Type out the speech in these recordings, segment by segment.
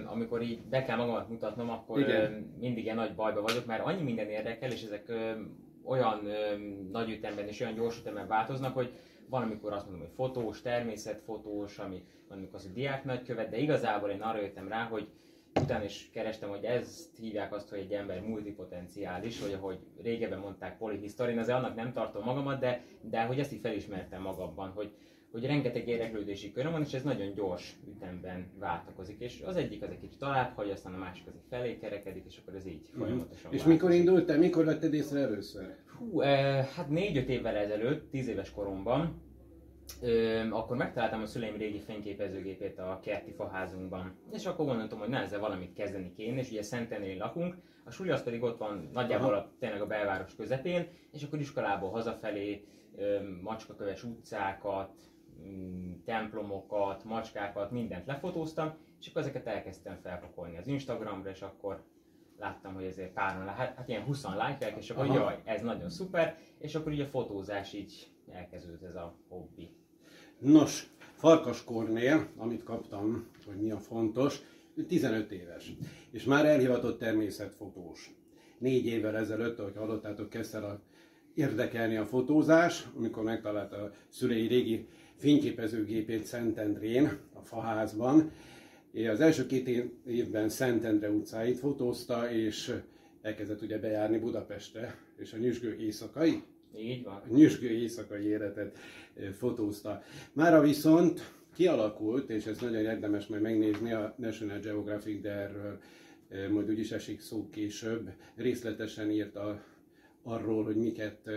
amikor így be kell magamat mutatnom, akkor Igen. mindig ilyen nagy bajba vagyok, mert annyi minden érdekel, és ezek olyan nagy ütemben és olyan gyors ütemben változnak, hogy van, amikor azt mondom, hogy fotós, természetfotós, ami van, amikor az a diák nagykövet, de igazából én arra jöttem rá, hogy utána is kerestem, hogy ezt hívják azt, hogy egy ember multipotenciális, vagy ahogy régebben mondták polihisztorin, azért annak nem tartom magamat, de, de hogy ezt így felismertem magamban, hogy, hogy rengeteg érdeklődési köröm van, és ez nagyon gyors ütemben váltakozik. És az egyik az egy kicsit tovább hagy, aztán a másik az egy felé kerekedik, és akkor ez így Mhm. folyamatosan És változik. mikor indultál, mikor vetted észre először? Hú, eh, hát négy-öt évvel ezelőtt, tíz éves koromban, ö, akkor megtaláltam a szüleim régi fényképezőgépét a kerti faházunkban. És akkor gondoltam, hogy na ezzel valamit kezdeni kéne, és ugye Szentenél lakunk, a suli az pedig ott van nagyjából a, tényleg a belváros közepén, és akkor iskolából hazafelé macskaköves utcákat, templomokat, macskákat, mindent lefotóztam, és akkor ezeket elkezdtem felpakolni az Instagramra, és akkor láttam, hogy ezért páran, hát, hát ilyen 20 lájkák, és akkor Aha. jaj, ez nagyon szuper, és akkor így a fotózás így elkezdődött ez a hobbi. Nos, Farkas Kornél, amit kaptam, hogy mi a fontos, ő 15 éves, és már elhivatott természetfotós. Négy évvel ezelőtt, ahogy hallottátok, kezdte a érdekelni a fotózás, amikor megtalálta a szülei régi fényképezőgépét Szentendrén, a faházban. Az első két év- évben Szentendre utcáit fotózta, és elkezdett ugye bejárni Budapestre, és a nyüzsgő éjszakai, Így van. a nyüzsgő éjszakai életet fotózta. Mára viszont kialakult, és ez nagyon érdemes majd megnézni a National Geographic, de erről majd úgyis esik szó később, részletesen írt a, arról, hogy miket,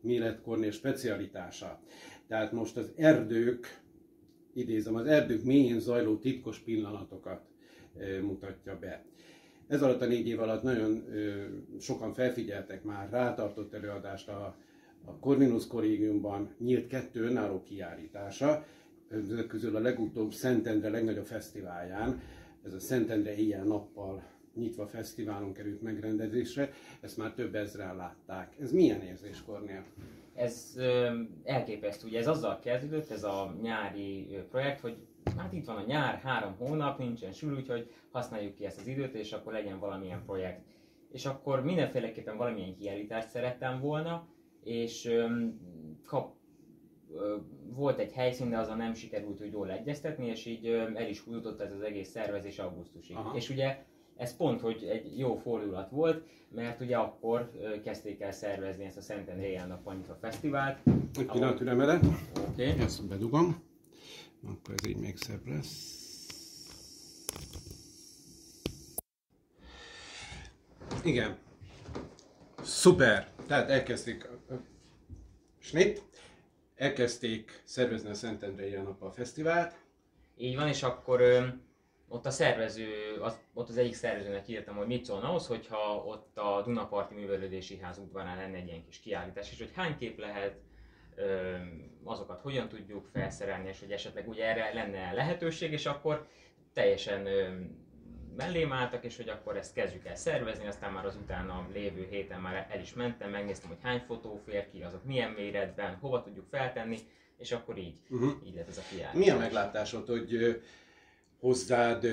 mi lett Kornél specialitása. Tehát most az erdők, idézem, az erdők mélyén zajló titkos pillanatokat mutatja be. Ez alatt a négy év alatt nagyon sokan felfigyeltek már rá, tartott előadást a, a Corvinus Kollégiumban, nyílt kettő önálló kiállítása, ezek közül a legutóbb Szentendre legnagyobb fesztiválján, ez a Szentendre éjjel-nappal nyitva fesztiválon került megrendezésre, ezt már több ezren látták. Ez milyen érzés, Kornél? Ez elképesztő, ugye ez azzal kezdődött, ez a nyári projekt, hogy hát itt van a nyár, három hónap, nincsen sül, úgyhogy használjuk ki ezt az időt, és akkor legyen valamilyen projekt. És akkor mindenféleképpen valamilyen kiállítást szerettem volna, és kap, volt egy helyszín, de azon nem sikerült úgy jól egyeztetni, és így el is húzott ez az egész szervezés augusztusig. Aha. És ugye ez pont, hogy egy jó fordulat volt, mert ugye akkor kezdték el szervezni ezt a Szenten Éjjel-Nappal nyitva fesztivált. Egy pillanat türelmedet. Oké. Okay. Ezt bedugom. Akkor ez így még szebb lesz. Igen. Szuper! Tehát elkezdték a- a- snit, elkezdték szervezni a Szentendrei nap a fesztivált. Így van, és akkor ott a szervező, az, ott az egyik szervezőnek írtam, hogy mit szólna ahhoz, hogyha ott a Dunaparti Művelődési Ház udvarán lenne egy ilyen kis kiállítás, és hogy hány kép lehet, azokat hogyan tudjuk felszerelni, és hogy esetleg ugye erre lenne lehetőség, és akkor teljesen mellém álltak, és hogy akkor ezt kezdjük el szervezni, aztán már az utána lévő héten már el is mentem, megnéztem, hogy hány fotó fér ki, azok milyen méretben, hova tudjuk feltenni, és akkor így, Uh-huh. így lett ez a kiállítás. Mi a meglátásod, hogy hozzád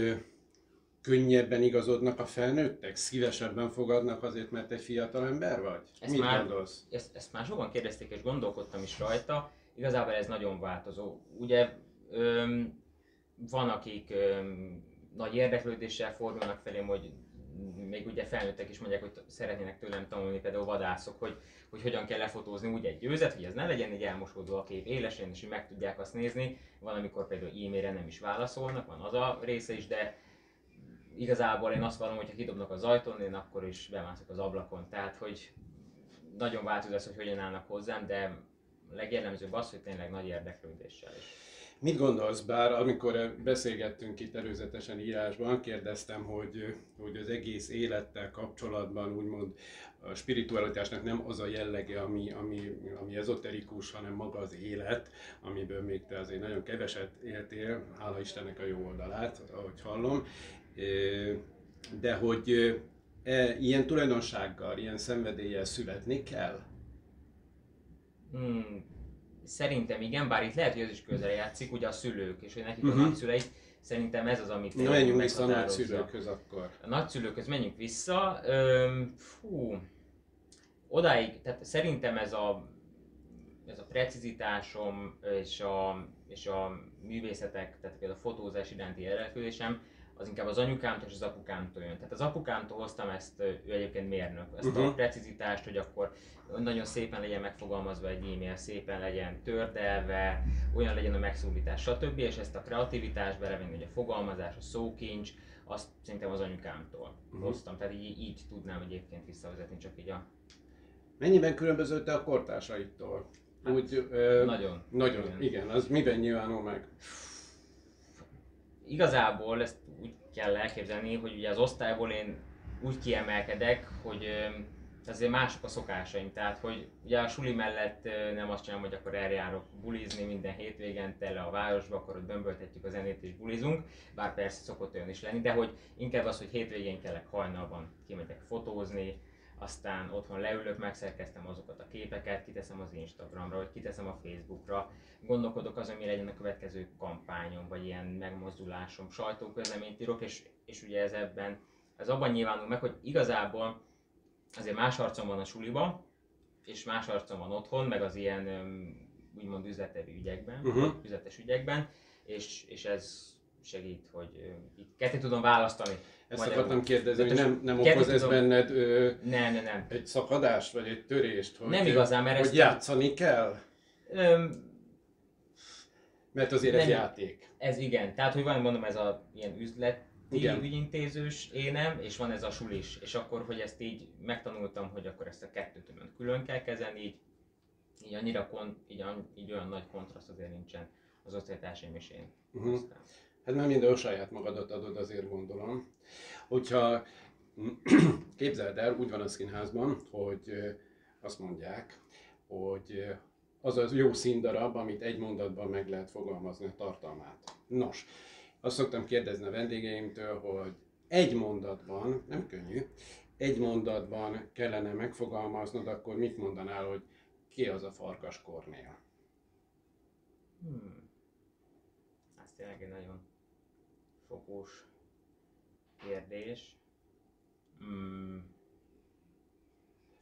könnyebben igazodnak a felnőttek? Szívesebben fogadnak azért, mert egy fiatal ember vagy? Ezt Mit már- gondolsz? ezt, ezt már sokan kérdezték, és gondolkodtam is rajta. Igazából ez nagyon változó. Ugye öm, van, akik öm, nagy érdeklődéssel fordulnak felém, hogy még ugye felnőttek is mondják, hogy szeretnének tőlem tanulni, például vadászok, hogy, hogy hogyan kell lefotózni úgy egy győzet, hogy ez ne legyen egy elmosódó a kép élesen, és hogy meg tudják azt nézni. Van, amikor például e-mailre nem is válaszolnak, van az a része is, de igazából én azt vallom, hogy ha kidobnak az ajtón, én akkor is bemászok az ablakon. Tehát, hogy nagyon változó az, hogy hogyan állnak hozzám, de legjellemzőbb az, hogy tényleg nagy érdeklődéssel is. Mit gondolsz, bár amikor beszélgettünk itt előzetesen írásban, kérdeztem, hogy, hogy az egész élettel kapcsolatban úgymond a spiritualitásnak nem az a jellege, ami, ami, ami ezoterikus, hanem maga az élet, amiből még te azért nagyon keveset éltél, hála Istennek a jó oldalát, ahogy hallom. De hogy e, ilyen tulajdonsággal, ilyen szenvedéllyel születni kell? Hmm, szerintem igen, bár itt lehet, hogy ez is közel játszik, ugye a szülők, és hogy nekik Mhm. uh-huh. a nagyszüleik. Szerintem ez az, amit Na, menjünk vissza a nagyszülőkhöz akkor. A nagyszülőkhöz menjünk vissza. Öm, fú, odáig, tehát szerintem ez a, ez a precizitásom és a, és a művészetek, tehát a fotózás iránti érdeklődésem, az inkább az anyukámtól és az apukámtól jön. Tehát az apukámtól hoztam ezt, ő egyébként mérnök, ezt uh-huh. a precizitást, hogy akkor nagyon szépen legyen megfogalmazva egy e-mail, szépen legyen tördelve, olyan legyen a megszólítás, stb. És ezt a kreativitást belevenni, hogy a fogalmazás, a szókincs, azt szerintem az anyukámtól uh-huh. hoztam. Tehát így, így tudnám egyébként visszavezetni csak így a... Mennyiben különbözött a kortársaitól? Hát, Úgy, ö, nagyon. Nagyon, igen. igen. Az miben nyilvánul meg? Igazából ezt úgy kell elképzelni, hogy ugye az osztályból én úgy kiemelkedek, hogy azért mások a szokásaim, tehát hogy ugye a suli mellett nem azt csinálom, hogy akkor eljárok bulizni minden hétvégen tele a városba, akkor ott bömböltetjük a zenét és bulizunk, bár persze szokott olyan is lenni, de hogy inkább az, hogy hétvégén kellek hajnalban kimegyek fotózni, aztán otthon leülök, megszerkeztem azokat a képeket, kiteszem az Instagramra, vagy kiteszem a Facebookra, gondolkodok azon, mi legyen a következő kampányom, vagy ilyen megmozdulásom, sajtóközleményt írok, és, és ugye ez ebben, ez abban nyilvánul meg, hogy igazából azért más arcom van a suliba, és más arcom van otthon, meg az ilyen úgymond üzleteli ügyekben, uh-huh. üzletes ügyekben, és, és ez segít, hogy itt ketté tudom választani. Ezt Magyarul. akartam kérdezni, hogy nem, nem okoz ez tudom... benned ö, nem, nem, nem. egy szakadást, vagy egy törést, hogy, nem igazán, mert hogy ezt játszani kell? Öm, mert azért nem, ez játék. Ez igen, tehát hogy van, mondom, ez a ilyen üzlet, igen. ügyintézős énem, és van ez a sulis, és akkor, hogy ezt így megtanultam, hogy akkor ezt a kettőt külön kell kezelni, így, így annyira kon, így, így olyan nagy kontraszt azért nincsen az osztálytársaim és én. Uh-huh. Hát nem minden saját magadat adod, azért gondolom. Hogyha képzeld el, úgy van a színházban, hogy azt mondják, hogy az az jó színdarab, amit egy mondatban meg lehet fogalmazni a tartalmát. Nos, azt szoktam kérdezni a vendégeimtől, hogy egy mondatban, nem könnyű, egy mondatban kellene megfogalmaznod, akkor mit mondanál, hogy ki az a farkas Kornél? Hmm. Ez tényleg egy nagyon fokós kérdés. Hmm.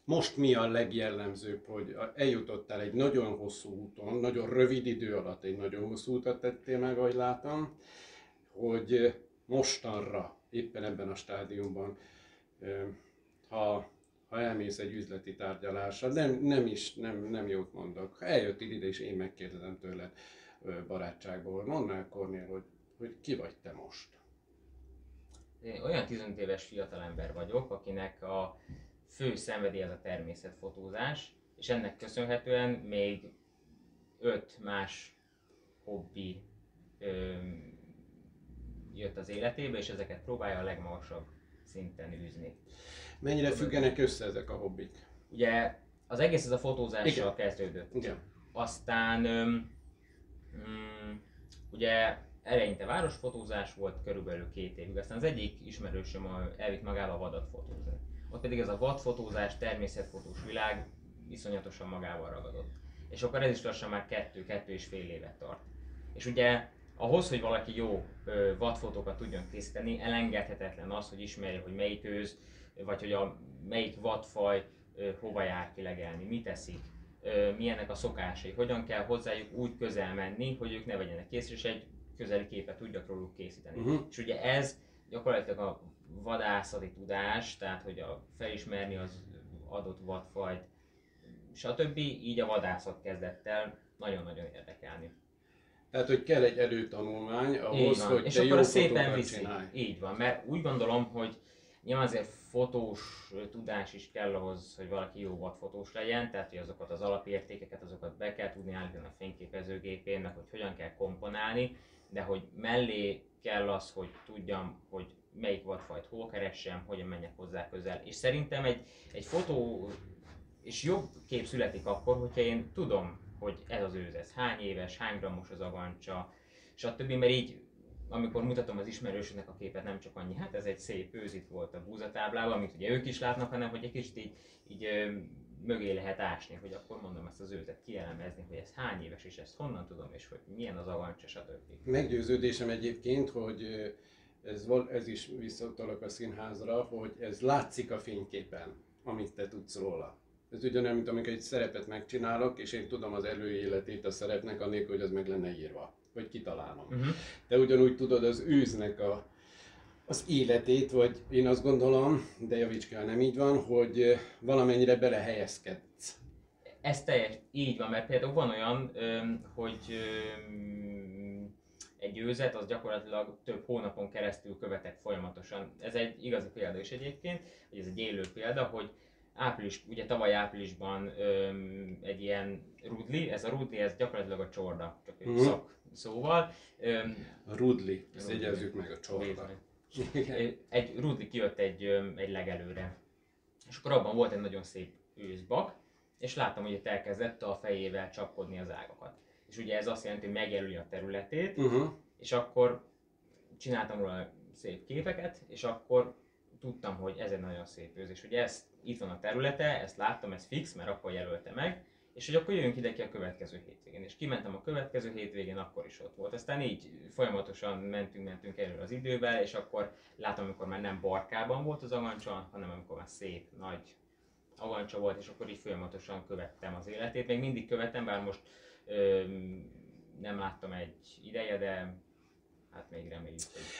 Most mi a legjellemzőbb, hogy eljutottál egy nagyon hosszú úton, nagyon rövid idő alatt egy nagyon hosszú utat tettél meg, ahogy látom, hogy mostanra, éppen ebben a stádiumban, ha, ha elmész egy üzleti tárgyalásra, nem, nem is, nem, nem jót mondok. Eljött ide, és én megkérdezem tőled barátságból, mondd meg Kornél, hogy, hogy ki vagy te most? Én olyan 15 éves fiatalember vagyok, akinek a fő szenvedély az a természetfotózás, és ennek köszönhetően még öt más hobbi jött az életébe, és ezeket próbálja a legmagasabb szinten űzni. Mennyire függenek össze ezek a hobbik? Ugye az egész ez a fotózással Igen. kezdődött. Igen. Aztán um, um, ugye eleinte városfotózás volt körülbelül két évig, aztán az egyik ismerősöm elvitt magával vadat fotózni. Ott pedig ez a vadfotózás, természetfotós világ iszonyatosan magával ragadott. És akkor ez is lassan már kettő, kettő és fél évet tart. És ugye ahhoz, hogy valaki jó vadfotókat tudjon készíteni, elengedhetetlen az, hogy ismerje, hogy melyik őz, vagy hogy a melyik vadfaj hova jár kilegelni, mit teszik, milyenek a szokásai, hogyan kell hozzájuk úgy közel menni, hogy ők ne vegyenek készre, és egy közeli képet tudjak róluk készíteni. Uh-huh. És ugye ez gyakorlatilag a vadászati tudás, tehát hogy a felismerni az adott vadfajt, stb. Így a vadászat kezdett el nagyon-nagyon érdekelni. Tehát, hogy kell egy előtanulmány ahhoz, hogy és te akkor jó szépen viszi. Csinálj. Így van, mert úgy gondolom, hogy nyilván azért fotós tudás is kell ahhoz, hogy valaki jó vadfotós legyen, tehát hogy azokat az alapértékeket, azokat be kell tudni állítani a fényképezőgépén, meg hogy hogyan kell komponálni, de hogy mellé kell az, hogy tudjam, hogy melyik vadfajt hol keressem, hogyan menjek hozzá közel. És szerintem egy, egy fotó és jobb kép születik akkor, hogyha én tudom, hogy ez az őz, ez hány éves, hány grammos az agancsa, stb. Mert így amikor mutatom az ismerősöknek a képet, nem csak annyi, hát ez egy szép őzit volt a búzatáblában, amit ugye ők is látnak, hanem hogy egy kicsit így, így mögé lehet ásni, hogy akkor mondom ezt az őzet kielemezni, hogy ez hány éves, és ezt honnan tudom, és hogy milyen az avancs, stb. Meggyőződésem egyébként, hogy ez, ez is visszautalok a színházra, hogy ez látszik a fényképen, amit te tudsz róla. Ez ugyanolyan, mint amikor egy szerepet megcsinálok, és én tudom az előéletét a szerepnek, annélkül, hogy az meg lenne írva, vagy kitalálom. Uh-huh. Te ugyanúgy tudod az őznek a, az életét, vagy én azt gondolom, de javíts kell, nem így van, hogy valamennyire belehelyezkedsz. Ez teljes, így van, mert például van olyan, hogy egy őzet az gyakorlatilag több hónapon keresztül követek folyamatosan. Ez egy igazi példa is egyébként, hogy ez egy élő példa, hogy április, ugye tavaly áprilisban öm, egy ilyen rudli, ez a rudli, ez gyakorlatilag a csorda, csak egy uh-huh. szak szóval. Öm, rudli, ezt jegyezzük meg a csorda. Egy rudli kijött egy, egy legelőre. És akkor abban volt egy nagyon szép őszbak, és láttam, hogy itt elkezdett a fejével csapkodni az ágakat. És ugye ez azt jelenti, hogy megjelöli a területét, uh-huh. és akkor csináltam róla szép képeket, és akkor tudtam, hogy ez egy nagyon szép őz, és hogy ez itt van a területe, ezt láttam, ez fix, mert akkor jelölte meg, és hogy akkor jöjjünk ide ki a következő hétvégén. És kimentem a következő hétvégén, akkor is ott volt. Aztán így folyamatosan mentünk, mentünk elő az idővel, és akkor látom, amikor már nem barkában volt az agancsa, hanem amikor már szép, nagy agancsa volt, és akkor így folyamatosan követtem az életét. Még mindig követem, bár most ö, nem láttam egy ideje, de hát még reméljük.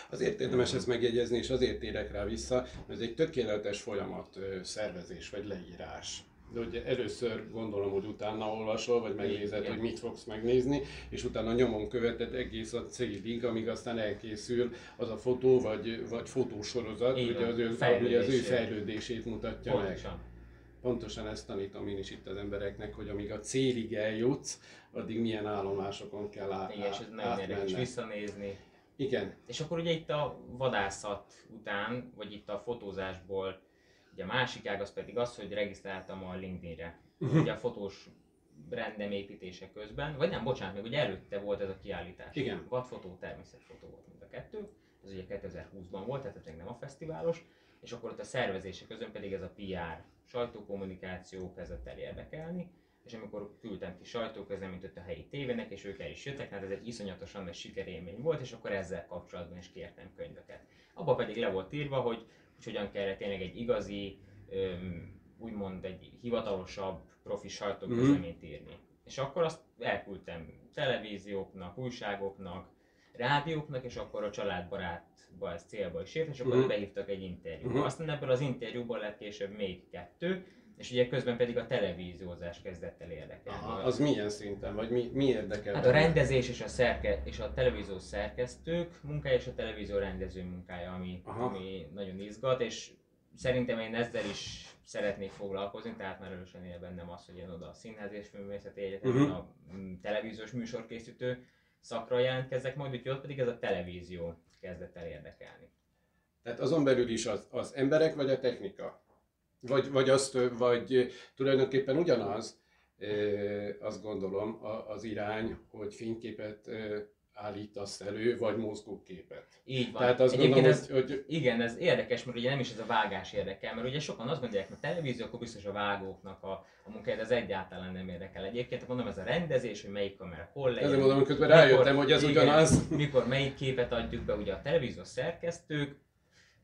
Azért érdemes ezt megjegyezni, és azért érek rá vissza, mert ez egy tökéletes folyamat szervezés vagy leírás. De ugye először gondolom, hogy utána olvasol, vagy megnézed, Igen. hogy mit fogsz megnézni, és utána nyomon követed egész a célig, amíg aztán elkészül az a fotó, vagy, vagy fotósorozat, Igen. ugye az ő, ami az ő fejlődését mutatja Pontosan. meg. Pontosan ezt tanítom én is itt az embereknek, hogy amíg a célig eljutsz, addig milyen állomásokon kell át, Igen, és ez nagyon érdekes visszanézni. Igen. És akkor ugye itt a vadászat után, vagy itt a fotózásból, ugye a másik ág az pedig az, hogy regisztráltam a LinkedInre. Uh-huh. Ugye a fotós rendem építése közben, vagy nem, bocsánat, még ugye előtte volt ez a kiállítás. Igen. Vadfotó, természetfotó volt mind a kettő. Ez ugye 2020-ban volt, tehát ez nem a fesztiválos. És akkor ott a szervezése közben pedig ez a PR, sajtókommunikáció kezdett el érdekelni és amikor küldtem ki sajtóközleményt a helyi tévének, és ők el is jöttek, hát ez egy iszonyatosan nagy sikerélmény volt, és akkor ezzel kapcsolatban is kértem könyveket. Abba pedig le volt írva, hogy, hogy hogyan kell tényleg egy igazi, úgymond egy hivatalosabb, profi sajtóközleményt írni. És akkor azt elküldtem televízióknak, újságoknak, rádióknak, és akkor a családbarátba ez célba is ért, és akkor uh-huh. behívtak egy interjúba. Uh-huh. Aztán ebből az interjúból lett később még kettő, és ugye közben pedig a televíziózás kezdett el érdekelni. Aha, az milyen szinten, vagy mi, mi érdekel? Hát a rendezés és a, szerke, és a televízió szerkesztők munkája és a televízió rendező munkája, ami, ami nagyon izgat, és szerintem én ezzel is szeretnék foglalkozni, tehát már erősen él bennem az, hogy én oda a Színház és Filmvészeti Egyetemen uh-huh. a mm, televíziós műsorkészítő szakra jelentkezek majd, úgyhogy ott pedig ez a televízió kezdett el érdekelni. Tehát azon belül is az, az emberek vagy a technika? Vagy, vagy, azt, vagy tulajdonképpen ugyanaz, azt gondolom, az irány, hogy fényképet állítasz elő, vagy mozgóképet. Így van. Tehát azt gondolom, ez, hogy, hogy... Igen, ez érdekes, mert ugye nem is ez a vágás érdekel, mert ugye sokan azt gondolják, hogy a televízió, akkor biztos a vágóknak a, a munkája, ez egyáltalán nem érdekel. Egyébként mondom, ez a rendezés, hogy melyik kamera hol legyen. Ezért mondom, hogy rájöttem, hogy ez igen, ugyanaz. Mikor melyik képet adjuk be, ugye a televízió szerkesztők,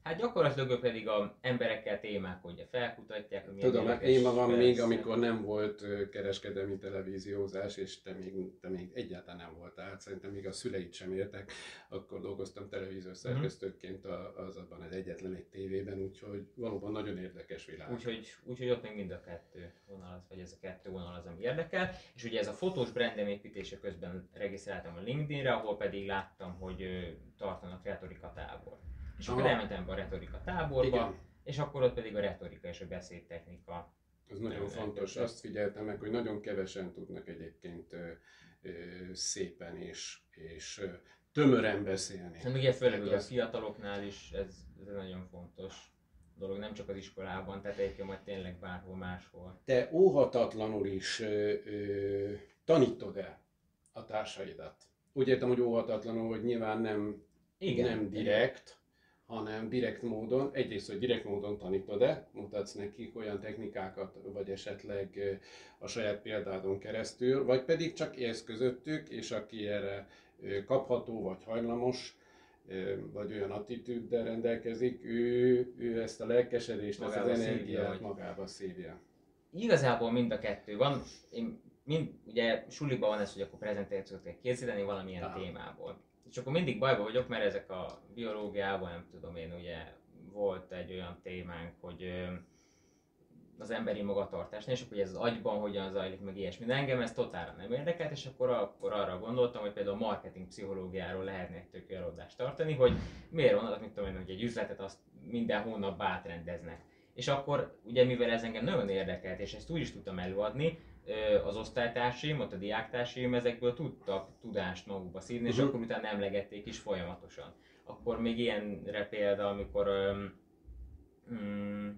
Hát gyakorlatilag ők pedig a emberekkel témák, hogy felkutatják, hogy Tudom, hát én magam még, amikor nem volt kereskedelmi televíziózás, és te még, te még egyáltalán nem voltál, hát szerintem még a szüleit sem értek, akkor dolgoztam televíziós mhm. szerkesztőként az abban az egyetlen egy tévében, úgyhogy valóban nagyon érdekes világ. Úgyhogy, úgyhogy ott még mind a kettő vonal, az, vagy ez a kettő vonal az, ami érdekel. És ugye ez a fotós brandem építése közben regisztráltam a LinkedInre, ahol pedig láttam, hogy tartanak retorika tábor. És akkor elmentem be a retorika táborba, Igen. és akkor ott pedig a retorika és a beszédtechnika. Ez nagyon fontos, azt figyeltem meg, hogy nagyon kevesen tudnak egyébként ö, ö, szépen és, és tömören beszélni. Hát ugye főleg ugye a fiataloknál is ez, ez nagyon fontos dolog, nem csak az iskolában, tehát egyébként majd tényleg bárhol máshol. Te óhatatlanul is ö, ö, tanítod el a társaidat. Úgy értem, hogy óhatatlanul, hogy nyilván nem Igen. nem direkt, hanem direkt módon, egyrészt, hogy direkt módon tanítod-e, mutatsz nekik olyan technikákat, vagy esetleg a saját példádon keresztül, vagy pedig csak élsz közöttük, és aki erre kapható, vagy hajlamos, vagy olyan attitűddel rendelkezik, ő, ő ezt a lelkesedést, ezt az szívja, energiát vagy- magába szívja. Igazából mind a kettő van. Én mind, ugye suliban van ez, hogy akkor prezentációt kell készíteni valamilyen Aha. témából. És akkor mindig bajba vagyok, mert ezek a biológiában, nem tudom én, ugye volt egy olyan témánk, hogy az emberi magatartásnál, és akkor hogy ez az agyban hogyan zajlik, meg ilyesmi. De engem ez totálra nem érdekelt, és akkor, akkor arra gondoltam, hogy például marketing pszichológiáról lehetne egy tök előadást tartani, hogy miért van az, mit tudom én, hogy egy üzletet azt minden hónapban átrendeznek. És akkor, ugye mivel ez engem nagyon érdekelt, és ezt úgy is tudtam előadni, az osztálytársaim, ott a diáktársaim ezekből tudtak tudást magukba szívni, és Mhm. akkor utána emlegették is folyamatosan. Akkor még ilyenre példa, amikor öm, mm,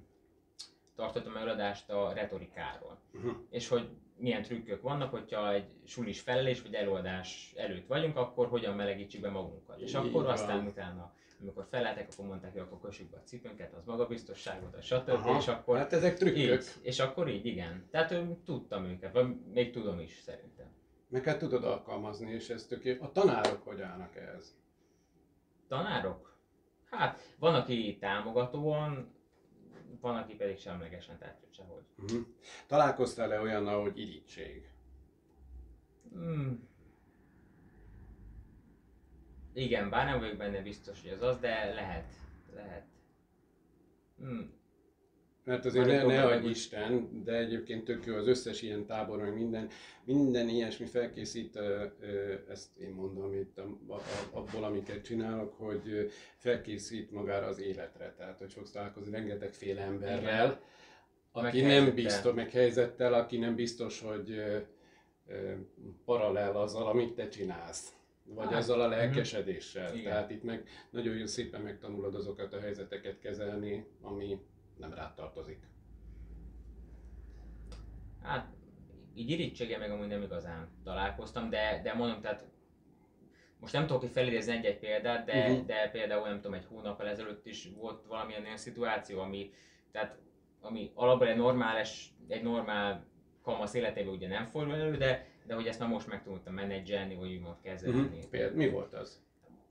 tartottam előadást a retorikáról. Mhm. És hogy milyen trükkök vannak, hogyha egy sulis felelés vagy előadás előtt vagyunk, akkor hogyan melegítsük be magunkat. És akkor aztán utána, amikor feleltek, akkor mondták, hogy akkor kössük be a cipőnket, az magabiztosságot, stb. Aha, És akkor hát ezek trükkök. így, és akkor így, igen. Tehát ő, tudtam őket, vagy még tudom is szerintem. Meg hát tudod alkalmazni, és ez tök jó. A tanárok hogy állnak ehhez? Tanárok? Hát, van, aki támogatóan, van, aki pedig semlegesen, tehát hogy sehogy. Uh-huh. Találkoztál-e olyannal, hogy irítség? Hmm. Igen, bár nem vagyok benne biztos, hogy ez az, de lehet. Lehet. Hmm. Mert azért ne, ne adj Isten, de egyébként tök jó az összes ilyen tábor, meg minden, minden ilyesmi felkészít, ezt én mondom itt abból, amiket csinálok, hogy felkészít magára az életre. Tehát, hogy fogsz találkozni rengetegféle emberrel, Igen. aki Meg nem biztos, meg helyzettel, aki nem biztos, hogy paralel azzal, amit te csinálsz. Vagy Hát, azzal a mhm. lelkesedéssel. Igen. Tehát itt meg nagyon jó szépen megtanulod azokat a helyzeteket kezelni, ami nem rád tartozik. Hát, így irítséggel meg amúgy nem igazán találkoztam, de, de mondom, tehát most nem tudok felidézni egy-egy példát, de, uh-huh. de például nem tudom, egy hónappal ezelőtt is volt valamilyen olyan szituáció, ami, tehát, ami alapból egy normális, egy normál kamasz életében ugye nem fordul elő, de, de hogy ezt már most meg tudtam menedzselni, vagy úgymond kezelni. Uh-huh. Például, mi volt az?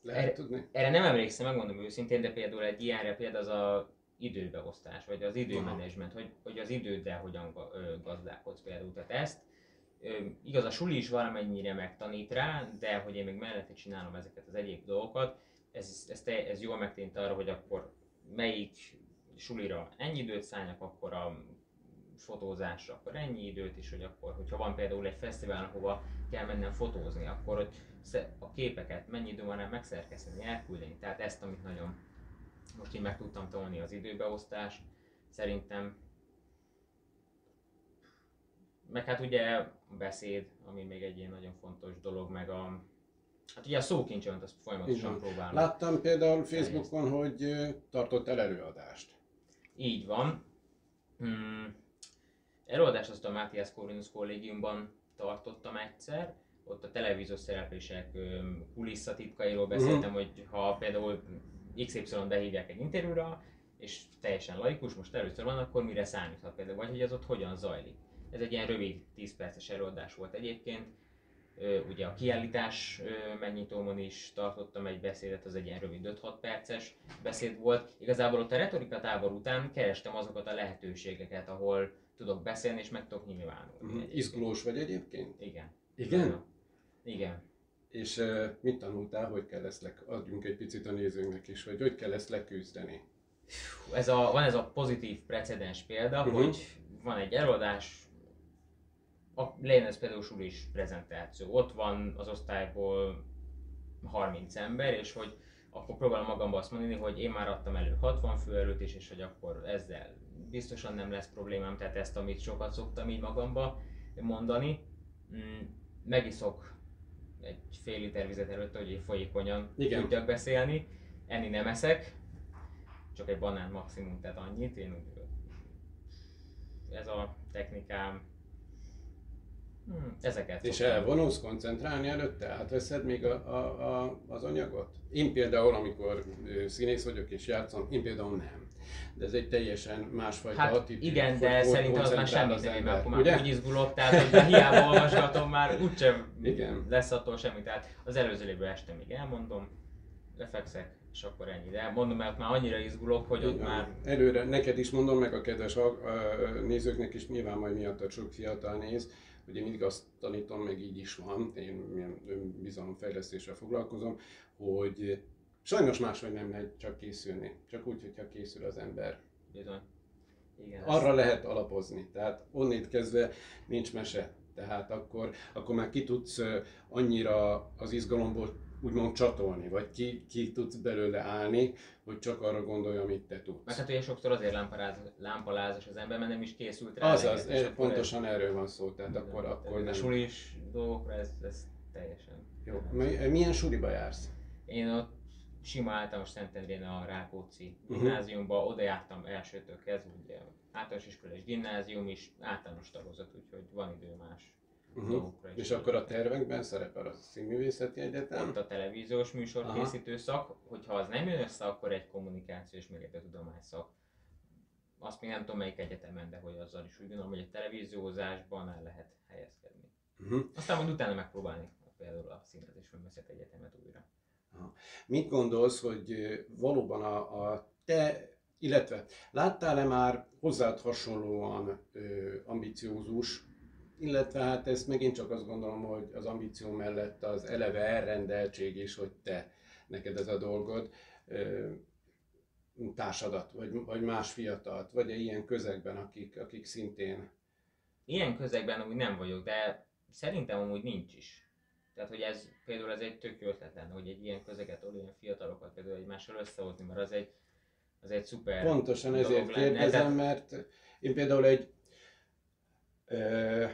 Lehet Erre- tudni? Erre nem emlékszem, megmondom őszintén, de például egy ilyenre például az a időbeosztás, vagy az időmenedzsment, hogy, hogy az időddel hogyan gazdálkodsz például. Tehát ezt igaz, a suli is valamennyire megtanít rá, de hogy én még mellette csinálom ezeket az egyéb dolgokat, ez, ez, ez jól megtanít arra, hogy akkor melyik sulira ennyi időt szálljak, akkor a fotózásra, akkor ennyi időt is, hogy akkor, hogyha van például egy fesztivál, ahova kell mennem fotózni, akkor hogy a képeket mennyi idő van rá megszerkeszteni, elküldeni. Tehát ezt, amit nagyon most én meg tudtam tolni az időbeosztás, szerintem meg hát ugye a beszéd, ami még egy ilyen nagyon fontos dolog, meg a Hát ugye a szókincsönt azt folyamatosan próbálom. Láttam például Facebookon, hogy ö, tartottál előadást. Így van. Hmm. Előadást azt a Matthias Corvinus kollégiumban tartottam egyszer. Ott a televíziós szereplések kulisszatitkairól beszéltem, hogy ha például XY behívják egy interjúra, és teljesen laikus, most először van, akkor mire számíthat például, vagy hogy ez ott hogyan zajlik. Ez egy ilyen rövid 10 perces előadás volt egyébként. Ugye a kiállítás megnyitómon is tartottam egy beszédet, az egy ilyen rövid 5-6 perces beszéd volt. Igazából ott a retorika tábor után kerestem azokat a lehetőségeket, ahol tudok beszélni és meg tudok nyilvánulni. Egyébként. Izgulós vagy egyébként? Igen. Igen? Igen. És ö, mit tanultál, hogy kell ezt le... adjunk egy picit a nézőnknek is, hogy hogy kell ezt leküzdeni? Ez a, van ez a pozitív precedens példa, uh-huh. hogy van egy előadás, a, legyen ez például sulis prezentáció, ott van az osztályból 30 ember, és hogy akkor próbálom magamba azt mondani, hogy én már adtam elő 60 fő előtt is, és hogy akkor ezzel biztosan nem lesz problémám, tehát ezt, amit sokat szoktam így magamba mondani. Mm, Megiszok egy fél liter vizet előtt, hogy így folyékonyan Igen. tudjak beszélni, enni nem eszek, csak egy banán maximum, tehát annyit, én úgy ez a technikám Hmm, ezeket És elvonulsz koncentrálni előtte? Átveszed még a, a, a, az anyagot? Én például, amikor színész vagyok és játszom, én például nem. De ez egy teljesen másfajta Hát attitűd. igen, de szerintem az már semmit az nem ember, már ugye? úgy izgulok, tehát hogy hiába olvasgatom, már úgysem Igen. lesz attól semmi. Tehát az előző évben este még elmondom, lefekszek, és akkor ennyi. De mondom, mert már annyira izgulok, hogy ott Igen. már Előre, neked is mondom, meg a kedves nézőknek is, nyilván majd miatt sok fiatal néz, hogy én mindig azt tanítom, meg így is van, én milyen önbizalomfejlesztéssel foglalkozom, hogy sajnos máshogy nem lehet csak készülni, csak úgy, hogyha készül az ember. bizony. Igen, Arra lehet alapozni, tehát onnét kezdve nincs mese. Tehát akkor, akkor már ki tudsz annyira az izgalomból úgymond csatolni, vagy ki, ki tudsz belőle állni, hogy csak arra gondolj, amit te tudsz. Meg hát ugye sokszor azért lámpaláz, lámpalázas az ember, mert nem is készült rá. Azaz, és eh, akkor pontosan erről van szó, tehát ez- akkor, akkor ez A nem. sulis dolgokra ez, ez teljesen. Jó. Mi- Milyen suliba jársz? Én ott sima általános Szentendrén a Rákóczi Mhm. gimnáziumba, oda jártam elsőtől kezdve, ugye általános iskola és gimnázium is, általános tagozat, úgyhogy van idő más Uh-huh. dolgokra is. És akkor a tervekben szerepel a Színművészeti Egyetem? Ott a televíziós műsor Aha. készítő szak, hogyha az nem jön össze, akkor egy kommunikációs tudomány szak. Azt még nem tudom melyik egyetemen, de hogy azzal is úgy gondolom, hogy a televíziózásban el lehet helyezkedni. Uh-huh. Aztán majd utána megpróbálni például a Színház és Filmvészet Egyetemet újra. Mit gondolsz, hogy valóban a, a te, illetve láttál-e már hozzád hasonlóan ö, ambiciózus, illetve hát ezt megint csak azt gondolom, hogy az ambíció mellett az eleve elrendeltség is, hogy te, neked ez a dolgod, ö, társadat, vagy, vagy más fiatalt, vagy ilyen közegben, akik, akik szintén Ilyen közegben amúgy nem vagyok, de szerintem amúgy nincs is. Tehát, hogy ez például ez egy tök jó ötlet lenne, hogy egy ilyen közeget, ilyen fiatalokat például egymással összehozni, mert az egy, az egy szuper Pontosan ezért lenne. kérdezem, mert én például egy,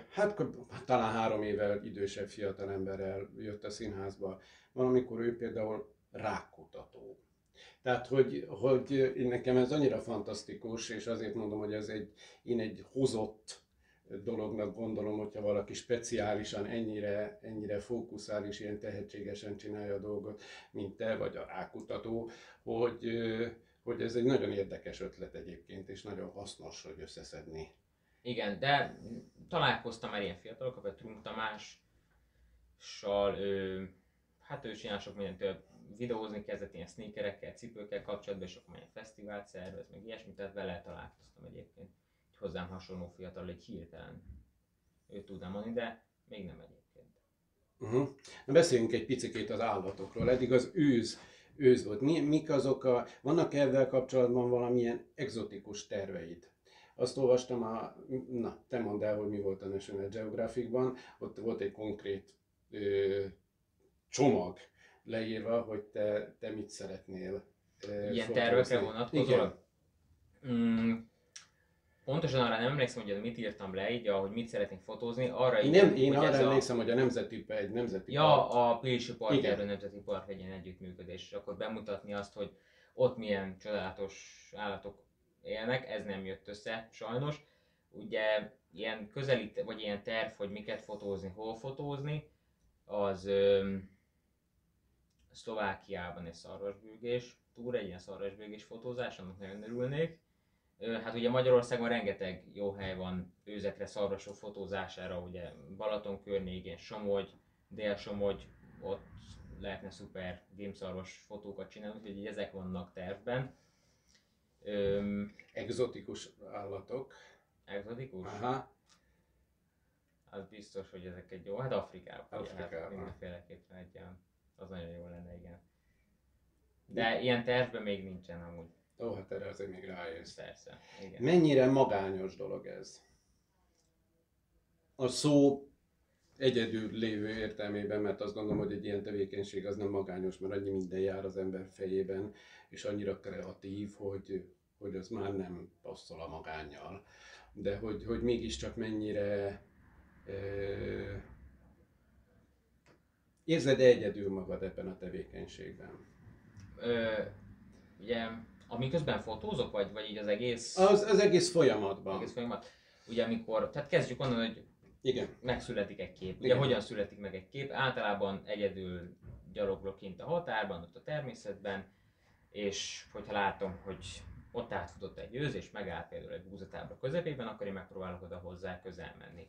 hát talán három évvel idősebb fiatal emberrel jött a színházba. Valamikor ő például rákutató. Tehát, hogy, hogy nekem ez annyira fantasztikus, és azért mondom, hogy ez egy, én egy hozott dolognak gondolom, hogyha valaki speciálisan ennyire, ennyire fókuszál és ilyen tehetségesen csinálja a dolgot, mint te, vagy a rákutató, hogy, hogy ez egy nagyon érdekes ötlet egyébként, és nagyon hasznos, hogy összeszedni. Igen, de találkoztam már ilyen fiatalokkal, például Trunk Tamással, ő, hát ő csinál sok mindent, ő videózni kezdett ilyen sneakerekkel, cipőkkel kapcsolatban, és akkor fesztivált szervez, meg ilyesmit, tehát vele találkoztam egyébként. Egy hozzám hasonló fiatal, egy hirtelen őt tudnám mondani, de még nem egyébként. Uh-huh. Na beszéljünk egy picit az állatokról. Eddig az őz, őz volt. Mi, mik azok a, vannak ezzel kapcsolatban valamilyen egzotikus terveid? Azt olvastam, a, na, te mondd el, hogy mi volt a National Geographicban, ott volt egy konkrét ö, csomag leírva, hogy te, te mit szeretnél ö, Ilyen tervekre vonatkozóan? Igen. Mm, pontosan arra nem emlékszem, hogy mit írtam le, így, hogy mit szeretnék fotózni. Arra Én, nem, én arra ez a- emlékszem, hogy a nemzeti, egy nemzeti Ja, a Pilsi Igen. Parkerről Nemzeti Park egy ilyen együttműködés, és akkor bemutatni azt, hogy ott milyen csodálatos állatok élnek, ez nem jött össze sajnos. Ugye ilyen közelít, vagy ilyen terv, hogy miket fotózni, hol fotózni, az öm, Szlovákiában egy szarvasbőgés túr, egy ilyen szarvasbőgés fotózás, annak nagyon örülnék. Hát ugye Magyarországon rengeteg jó hely van őzekre, szarvasok fotózására, ugye Balaton környékén, Somogy, Dél-Somogy, ott lehetne szuper gémszarvas fotókat csinálni, úgyhogy ezek vannak tervben. Öm, egzotikus állatok. exotikus? Aha. Az biztos, hogy ezek egy jó. Hát Afrikában. ugye, Afrikában. Hát mindenféleképpen egy ilyen, az nagyon jó lenne, igen. De ilyen tervben még nincsen amúgy. Ó, hát erre azért még rájössz. Persze. Igen. Mennyire magányos dolog ez? A szó egyedül lévő értelmében, mert azt gondolom, hogy egy ilyen tevékenység az nem magányos, mert annyi minden jár az ember fejében, és annyira kreatív, hogy, hogy az már nem passzol a magányjal. De hogy, hogy mégiscsak mennyire ö, érzed egyedül magad ebben a tevékenységben? Ö, ugye, amiközben fotózok, vagy, vagy így az egész, Az, az egész folyamatban. egész folyamat? Ugye amikor, tehát kezdjük onnan, hogy Igen. megszületik egy kép. Ugye Igen. hogyan születik meg egy kép? Általában egyedül gyaloglok kint a határban, ott a természetben, és hogyha látom, hogy ott átfutott egy őz, és megállt például egy búzatábla közepében, akkor én megpróbálok oda hozzá közel menni.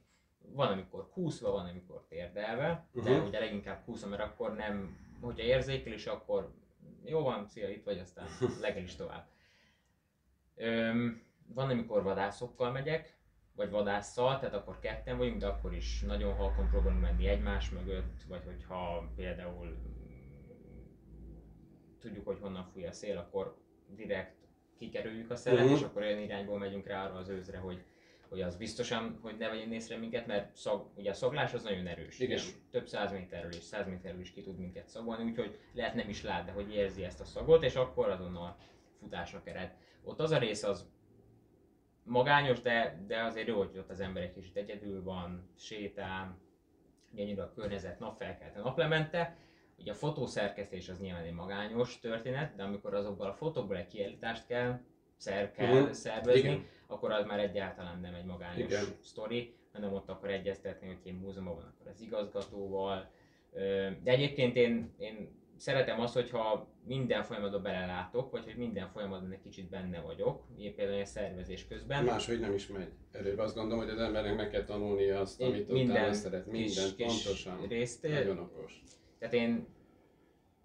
Van, amikor kúszva, van, amikor térdelve, de Uh-huh. ugye leginkább kúszva, mert akkor nem, hogyha érzékel is, akkor jó van, szia, itt vagy, aztán legel is tovább. Öm, van, amikor vadászokkal megyek, vagy vadásszal, tehát akkor ketten vagyunk, de akkor is nagyon halkan próbálunk menni egymás mögött, vagy hogyha például tudjuk, hogy honnan fúj a szél, akkor direkt kikerüljük a szelet, Mhm. és akkor olyan irányból megyünk rá arra az őzre, hogy, hogy az biztosan, hogy ne vegyen észre minket, mert szag, ugye a szaglás az nagyon erős, Igen. és több száz méterről és száz méterről is ki tud minket szagolni, úgyhogy lehet nem is lát, de hogy érzi ezt a szagot, és akkor azonnal futásra kered. Ott az a rész az magányos, de, de azért jó, hogy ott az ember egy kicsit egyedül van, sétál, gyönyörű a környezet, napfelkelte, naplemente. Ugye a fotószerkesztés az nyilván egy magányos történet, de amikor azokból a fotókból egy kiállítást kell, szer kell Mhm. szervezni, Igen. akkor az már egyáltalán nem egy magányos Igen. sztori, hanem ott akkor egyeztetni, hogy én múzeumban van, akkor az igazgatóval. De egyébként én, én szeretem azt, hogyha minden folyamatban belelátok, vagy hogy minden folyamatban egy kicsit benne vagyok, ilyen például a szervezés közben. Máshogy nem is megy. Előbb azt gondolom, hogy az embernek meg kell tanulnia azt, Én amit minden utána szeret. kis- Minden, kis pontosan. részt, Nagyon okos. Tehát én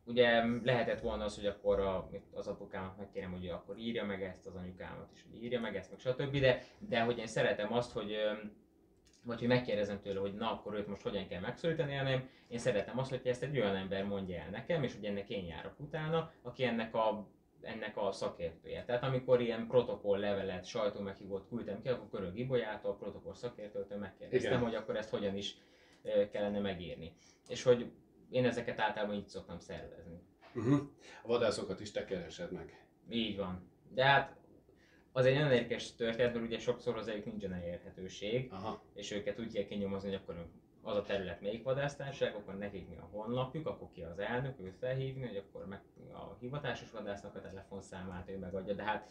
ugye lehetett volna az, hogy akkor a, az apukámat megkérem, hogy akkor írja meg ezt, az anyukámat is, hogy írja meg ezt, meg stb. De, de hogy én szeretem azt, hogy vagy hogy megkérdezem tőle, hogy na akkor őt most hogyan kell megszólítani, hanem én szeretem azt, hogy ezt egy olyan ember mondja el nekem, és hogy ennek én járok utána, aki ennek a ennek a szakértője. Tehát amikor ilyen protokoll levelet, sajtó meghívót küldtem ki, akkor Körög Ibolyától, a protokoll szakértőtől megkérdeztem, Igen. hogy akkor ezt hogyan is kellene megírni. És hogy én ezeket általában így szoktam szervezni. Uh-huh. A vadászokat is te keresed meg. Így van. De hát az egy nagyon érdekes történet, mert ugye sokszor hozzájuk nincsen elérhetőség, Aha. és őket úgy kell kinyomozni, hogy akkor az a terület melyik vadásztárság, akkor nekik mi a honlapjuk, akkor ki az elnök, őt felhívni, hogy akkor meg a hivatásos vadásznak a telefonszámát ő megadja, de hát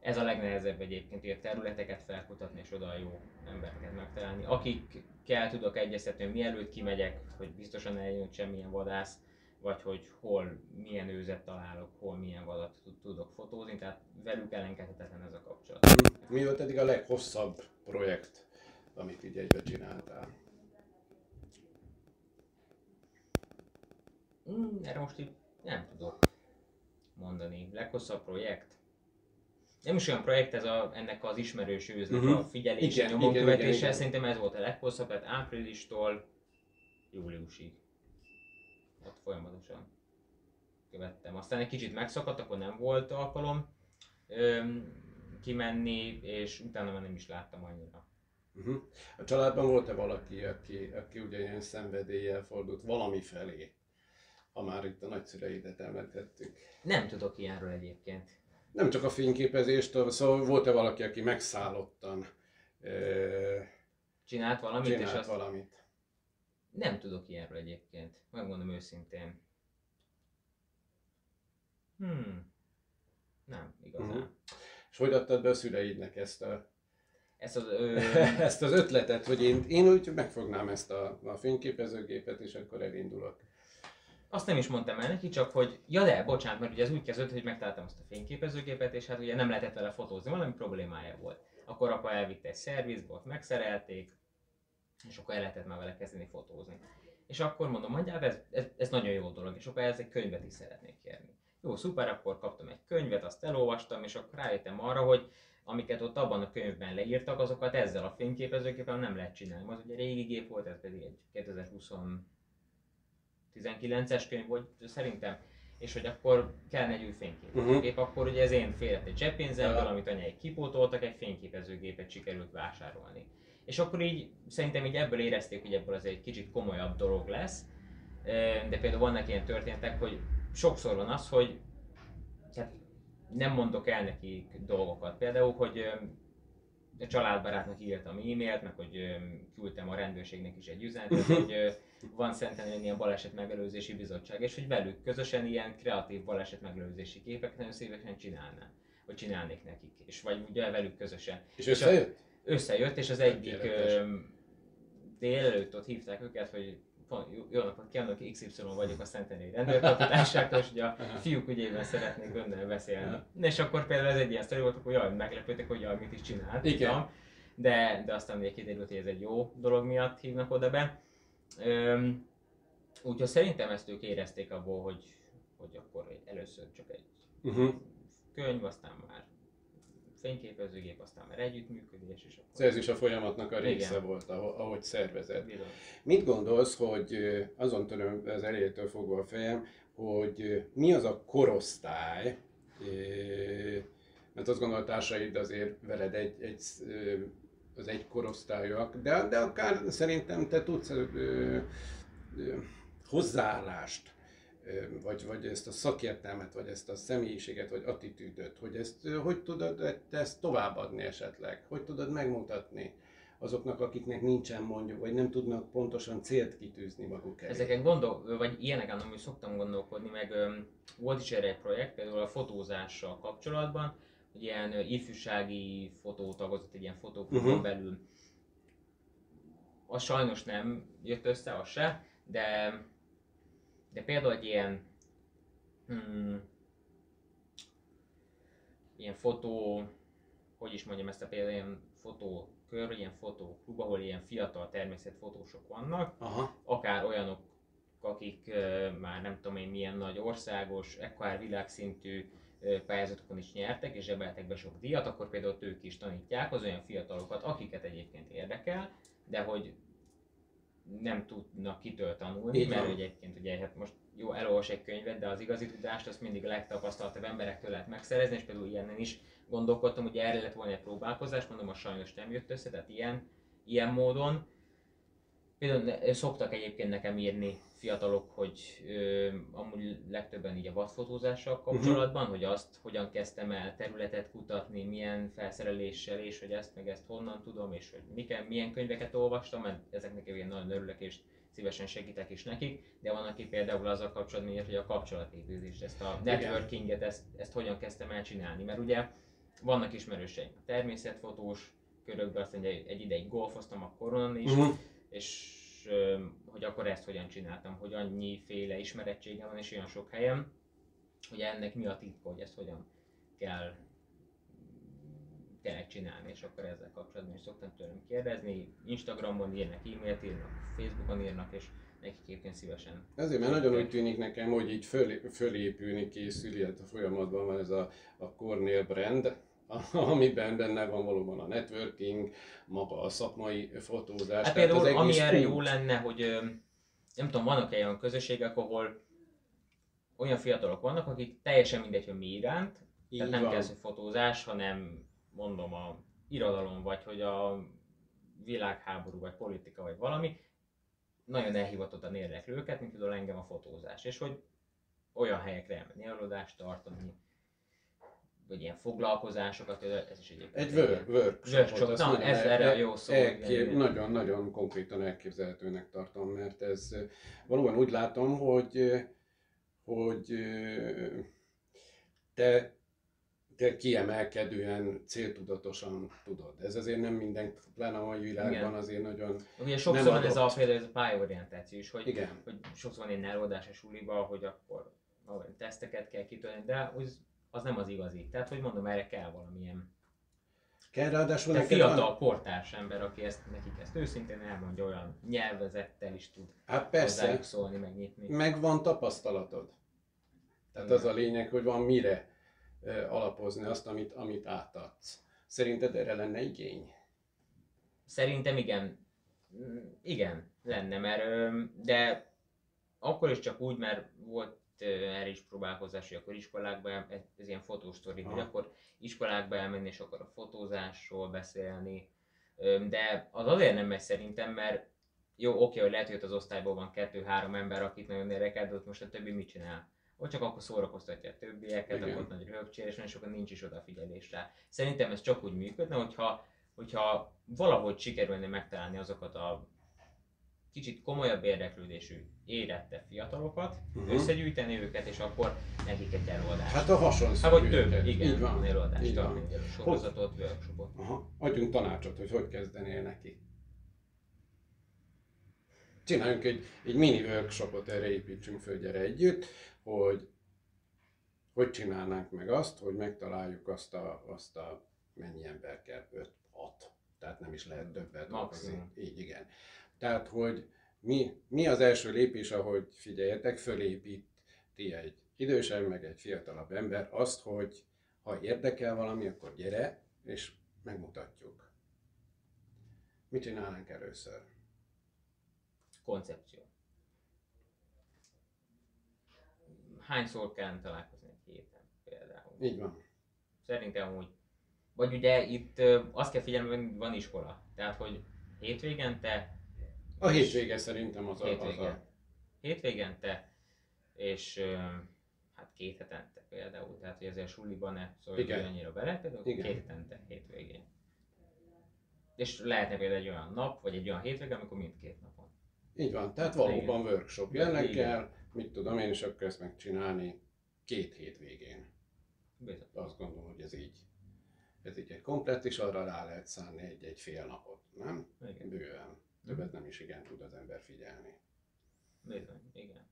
ez a legnehezebb egyébként, hogy a területeket felkutatni és oda a jó embereket megtalálni. Akikkel tudok egyeztetni, hogy mielőtt kimegyek, hogy biztosan eljön semmilyen vadász, vagy hogy hol milyen őzet találok, hol milyen vadat tud- tudok fotózni, tehát velük elengedhetetlen ez a kapcsolat. Mi volt eddig a leghosszabb projekt, amit így egybe csináltál? Mm, erre most így nem tudok mondani. Leghosszabb projekt? Nem is olyan projekt ez a, ennek az ismerős őznek Mhm. a figyelése, Igen, nyomon igen, követése, igen, igen. szerintem ez volt a leghosszabb, tehát áprilistól júliusig. Ott folyamatosan követtem. Aztán egy kicsit megszakadt, akkor nem volt alkalom öm, kimenni, és utána már nem is láttam annyira. Uh-huh. A családban volt-e valaki, aki, aki ugye ilyen szenvedéllyel fordult valami felé? Ha már itt a nagyszüleidet említettük. Nem tudok ilyenről egyébként. Nem csak a fényképezéstől, szóval volt-e valaki, aki megszállottan Csinált valamit, és csinált azt valamit? Nem tudok ilyenről egyébként. Megmondom őszintén. Hmm. Nem, igazán. Mhm. És hogy adtad be a szüleidnek ezt, a, Ezt az, ö, ezt az ötletet, hogy én, én úgy megfognám ezt a, a fényképezőgépet, és akkor elindulok. Azt nem is mondtam el neki, csak hogy, ja de, bocsánat, mert ugye ez úgy kezdődött, hogy megtaláltam azt a fényképezőgépet, és hát ugye nem lehetett vele fotózni, valami problémája volt. Akkor apa elvitte egy szervizbe, ott megszerelték, és akkor el lehetett már vele kezdeni fotózni. És akkor mondom, hát ez, ez, ez nagyon jó dolog, és akkor ez egy könyvet is szeretnék kérni. Jó, szuper, akkor kaptam egy könyvet, azt elolvastam, és akkor rájöttem arra, hogy amiket ott abban a könyvben leírtak, azokat ezzel a fényképezőképpen nem lehet csinálni. Az ugye régi gép volt, ez pedig egy 2020 19-es könyv volt szerintem, és hogy akkor kellene egy új fényképezőgép, uh-huh. akkor ugye ez én félret egy zseppénzemből, Ja. amit anyáik kipótoltak, egy fényképezőgépet sikerült vásárolni. És akkor így szerintem így ebből érezték, hogy ebből az egy kicsit komolyabb dolog lesz. De például vannak ilyen történetek, hogy sokszor van az, hogy hát nem mondok el nekik dolgokat. Például, hogy a családbarátnak írtam e-mailt, meg hogy küldtem a rendőrségnek is egy üzenetet, hogy van Szentendrén ilyen baleset megelőzési bizottság, és hogy velük közösen ilyen kreatív baleset megelőzési képeket nagyon szívesen csinálnám, vagy csinálnék nekik, és vagy ugye velük közösen. És És összejött? Összejött, és az egyik délelőtt ott hívták őket, hogy jó napot kívánok, XY vagyok a Szentendrei rendőrkapitányságtól, és ugye a fiúk ügyében szeretnék önnel beszélni. És akkor például ez egy ilyen sztori volt, akkor jaj, meglepődtek, hogy jaj, mit is csinált. Igen. De, de aztán ugye kiderült, hogy ez egy jó dolog miatt hívnak oda be. Üm, úgyhogy szerintem ezt ők érezték abból, hogy, hogy akkor először csak egy uh-huh. könyv, aztán már fényképezőgép, aztán már együttműködés. És akkor... Ez is a folyamatnak a része Igen. volt, ahogy szervezett. Bizony. Mit gondolsz, hogy azon töröm az elejétől fogva a fejem, hogy mi az a korosztály, mert azt gondolom, társaid azért veled egy, egy, az egy korosztályak, de, de akár szerintem te tudsz ö, ö, hozzáállást vagy, vagy ezt a szakértelmet, vagy ezt a személyiséget, vagy attitűdöt, hogy ezt hogy tudod te ezt továbbadni esetleg, hogy tudod megmutatni azoknak, akiknek nincsen mondjuk, vagy nem tudnak pontosan célt kitűzni maguk elé. Ezeken gondol, vagy ilyeneken amúgy szoktam gondolkodni, meg um, volt is erre egy projekt, például a fotózással kapcsolatban, ilyen ifjúsági fotótagozott, egy ilyen fotóklubon uh-huh. belül. Az sajnos nem jött össze, az se, de de például egy ilyen hmm, ilyen fotó, hogy is mondjam ezt a például, ilyen fotókör, ilyen fotóklub, ahol ilyen fiatal természetfotósok vannak, Aha. akár olyanok, akik uh, már nem tudom én milyen nagy országos, ekkor világszintű pályázatokon is nyertek, és zsebeltek be sok díjat, akkor például ők is tanítják az olyan fiatalokat, akiket egyébként érdekel, de hogy nem tudnak kitől tanulni, Így mert van. egyébként ugye hát most jó, elolvas egy könyvet, de az igazi tudást azt mindig a legtapasztaltabb emberektől lehet megszerezni, és például ilyenen is gondolkodtam, hogy erre lett volna egy próbálkozás, mondom, a sajnos nem jött össze, tehát ilyen, ilyen módon. Például szoktak egyébként nekem írni fiatalok, hogy ö, amúgy legtöbben így a vadfotózással mhm. kapcsolatban, uh-huh. hogy azt hogyan kezdtem el területet kutatni, milyen felszereléssel, és hogy ezt meg ezt honnan tudom, és hogy milyen, milyen könyveket olvastam, mert ezeknek én nagyon örülök, és szívesen segítek is nekik, de van, aki például azzal kapcsolatban hogy a kapcsolatépítést, ezt a networkinget, ezt, ezt hogyan kezdtem el csinálni, mert ugye vannak ismerőseim a természetfotós körökben, azt mondja, egy ideig golfoztam a koronon is, uh-huh. És hogy akkor ezt hogyan csináltam, hogy annyiféle ismerettségem van és olyan sok helyem, hogy ennek mi a titka, hogy ezt hogyan kell kell csinálni, és akkor ezzel kapcsolatban is szoktam tőlem kérdezni. Instagramon írnak, e-mailt írnak, Facebookon írnak, és nekik egyébként szívesen. Ezért, mert nagyon úgy tűnik nekem, hogy így föl, fölépülni készül, illetve folyamatban van ez a, a Cornél brand, amiben benne van valóban a networking, maga a szakmai fotózás. Hát például, az ami erre jó lenne, hogy nem tudom, vannak olyan közösségek, ahol olyan fiatalok vannak, akik teljesen mindegy, hogy mi iránt, Így tehát nem van. kell, hogy fotózás, hanem mondom a irodalom, vagy hogy a világháború, vagy politika, vagy valami, nagyon elhivatottan érdekli őket, mint például engem a fotózás. És hogy olyan helyekre elmenni, előadást tartani, vagy ilyen foglalkozásokat, ez is egyébként. Egy work, workshop. Na, ez erre a jó szó. Nagyon-nagyon konkrétan elképzelhetőnek tartom, mert ez valóban úgy látom, hogy, hogy te te kiemelkedően céltudatosan tudod. Ez azért nem minden, pláne a mai világban Igen. azért nagyon Ugye sokszor van ez a, például ez a pályorientáció is, hogy, Igen. hogy sokszor van egy előadás a suliba, hogy akkor ahol teszteket kell kitölteni, de az, az nem az igazi. Tehát, hogy mondom, erre kell valamilyen kell ráadásul Te fiatal van... kortárs ember, aki ezt, nekik ezt őszintén elmondja, olyan nyelvezettel is tud hát persze. szólni, megnyitni. Meg van tapasztalatod. Tehát Igen. az a lényeg, hogy van mire alapozni azt, amit, amit átadsz. Szerinted erre lenne igény? Szerintem igen. Mm, igen, lenne, mert de akkor is csak úgy, mert volt erre is próbálkozás, hogy akkor iskolákba, ez, ez ilyen fotósztori, hogy akkor iskolákba elmenni, és akkor a fotózásról beszélni. De az azért nem megy szerintem, mert jó, oké, hogy lehet, hogy az osztályból van kettő-három ember, akit nagyon érdekel, de ott most a többi mit csinál? Ott csak akkor szórakoztatja a többieket, Igen. akkor ott nagy röhögcsér, és nagyon sokan nincs is odafigyelés rá. Szerintem ez csak úgy működne, hogyha, hogyha valahogy sikerülne megtalálni azokat a kicsit komolyabb érdeklődésű, érettebb fiatalokat, uh-huh. összegyűjteni őket, és akkor nekik egy előadást. Hát a hasonló. Hát vagy több, igen, így van. előadást így van. sorozatot, workshopot. Aha. Adjunk tanácsot, hogy hogy kezdenél neki. csináljunk egy, egy mini workshopot, erre építsünk föl, gyere együtt, hogy hogy csinálnánk meg azt, hogy megtaláljuk azt a, azt a mennyi ember kell, 5-6, tehát nem is lehet többet dolgozni. Így igen. Tehát, hogy mi, mi az első lépés, ahogy figyeljetek, fölépíti egy idősebb, meg egy fiatalabb ember azt, hogy ha érdekel valami, akkor gyere, és megmutatjuk. Mit csinálnánk először? Koncepció. Hányszor kell találkozni egy héten például? Így van. Szerintem úgy. Vagy ugye itt azt kell figyelni, hogy van iskola. Tehát, hogy hétvégente... A hétvége szerintem az hétvége. a... Az a... Hétvégente, és hát két hetente például. Tehát, hogy ezért suliban ne szóljon annyira bele, például Igen. két hetente, hétvégén. És lehetne például egy olyan nap, vagy egy olyan hétvége, amikor mindkét napon. Így van, tehát valóban Igen. workshop kell, mit tudom én is akkor ezt megcsinálni két hétvégén. Bizony. Azt gondolom, hogy ez így. Ez így egy komplet, és arra rá lehet szánni egy, egy fél napot, nem? Igen. Bőven. Többet nem is igen tud az ember figyelni. Bizony, igen.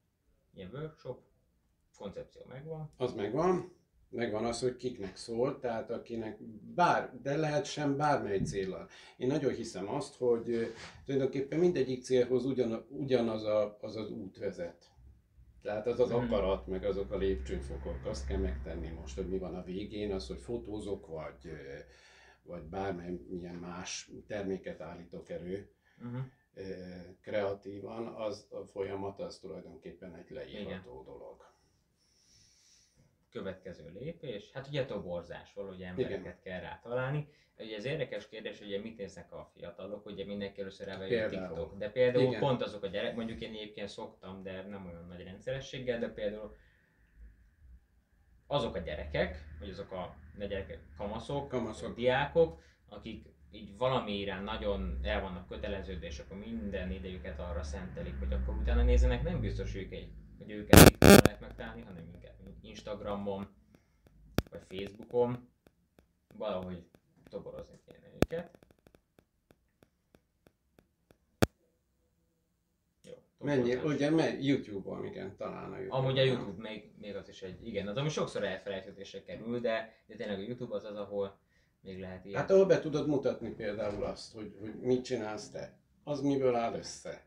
Ilyen workshop, koncepció megvan. Az megvan megvan az, hogy kiknek szól, tehát akinek bár, de lehet sem bármely célra. Én nagyon hiszem azt, hogy tulajdonképpen mindegyik célhoz ugyan, ugyanaz a, az, az út vezet. Tehát az az hmm. akarat, meg azok a lépcsőfokok, azt kell megtenni most, hogy mi van a végén, az, hogy fotózok, vagy, vagy bármilyen más terméket állítok elő, uh-huh. kreatívan, az a folyamat az tulajdonképpen egy leírható Igen. dolog következő lépés, hát ugye toborzás, valahogy embereket Igen. kell rá találni. Ugye ez érdekes kérdés, hogy ugye mit néznek a fiatalok, ugye mindenki először elvegye TikTok, de például Igen. pont azok a gyerek, mondjuk én egyébként szoktam, de nem olyan nagy rendszerességgel, de például azok a gyerekek, vagy azok a ne gyerekek, kamaszok, kamaszok. diákok, akik így valamire nagyon el vannak köteleződve, és akkor minden idejüket arra szentelik, hogy akkor utána nézzenek, nem biztos, hogy, egy, hogy őket lehet megtalálni, hanem inkább Instagramon, vagy Facebookon, valahogy toborozni kéne őket. Mennyi, ugye me, YouTube-on, igen, talán a YouTube. Amúgy a YouTube még, még az is egy, igen, az ami sokszor elfelejthetésre kerül, de, de tényleg a YouTube az az, ahol még lehet ilyen. Hát ahol be tudod mutatni például azt, hogy, hogy mit csinálsz te, az miből áll össze,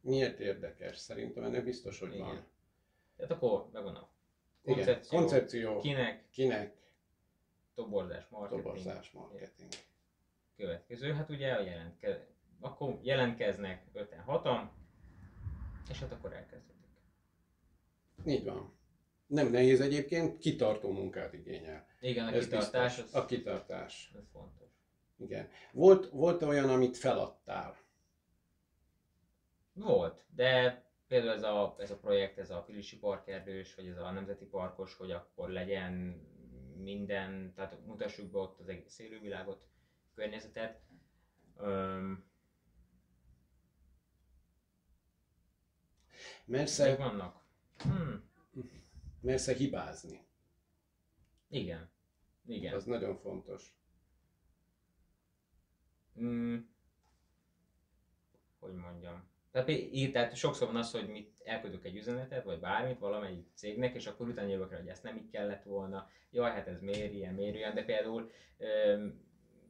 miért érdekes, szerintem ennek biztos, hogy igen. van. Tehát akkor megvan a Koncepció, Igen, koncepció kinek, kinek, toborzás, marketing. Toborzás, marketing. Következő, hát ugye a akkor jelentkeznek 5 6 és hát akkor elkezdődik. Így van. Nem nehéz egyébként, kitartó munkát igényel. Igen, a Ez kitartás. Az... A kitartás. Ez fontos. Igen. Volt, volt olyan, amit feladtál? Volt, de például ez a, ez a projekt, ez a Pilisi Parkerdős, vagy ez a Nemzeti Parkos, hogy akkor legyen minden, tehát mutassuk be ott az egész élővilágot, környezetet. Öm, Mersze, vannak. Hmm. Mersze hibázni. Igen. Igen. Az nagyon fontos. Hmm. Hogy mondjam. Tehát, így, tehát sokszor van az, hogy mit elküldök egy üzenetet, vagy bármit valamelyik cégnek, és akkor utána jövök rá, hogy ezt nem így kellett volna, jaj, hát ez miért ilyen, miért ilyen, de például öm,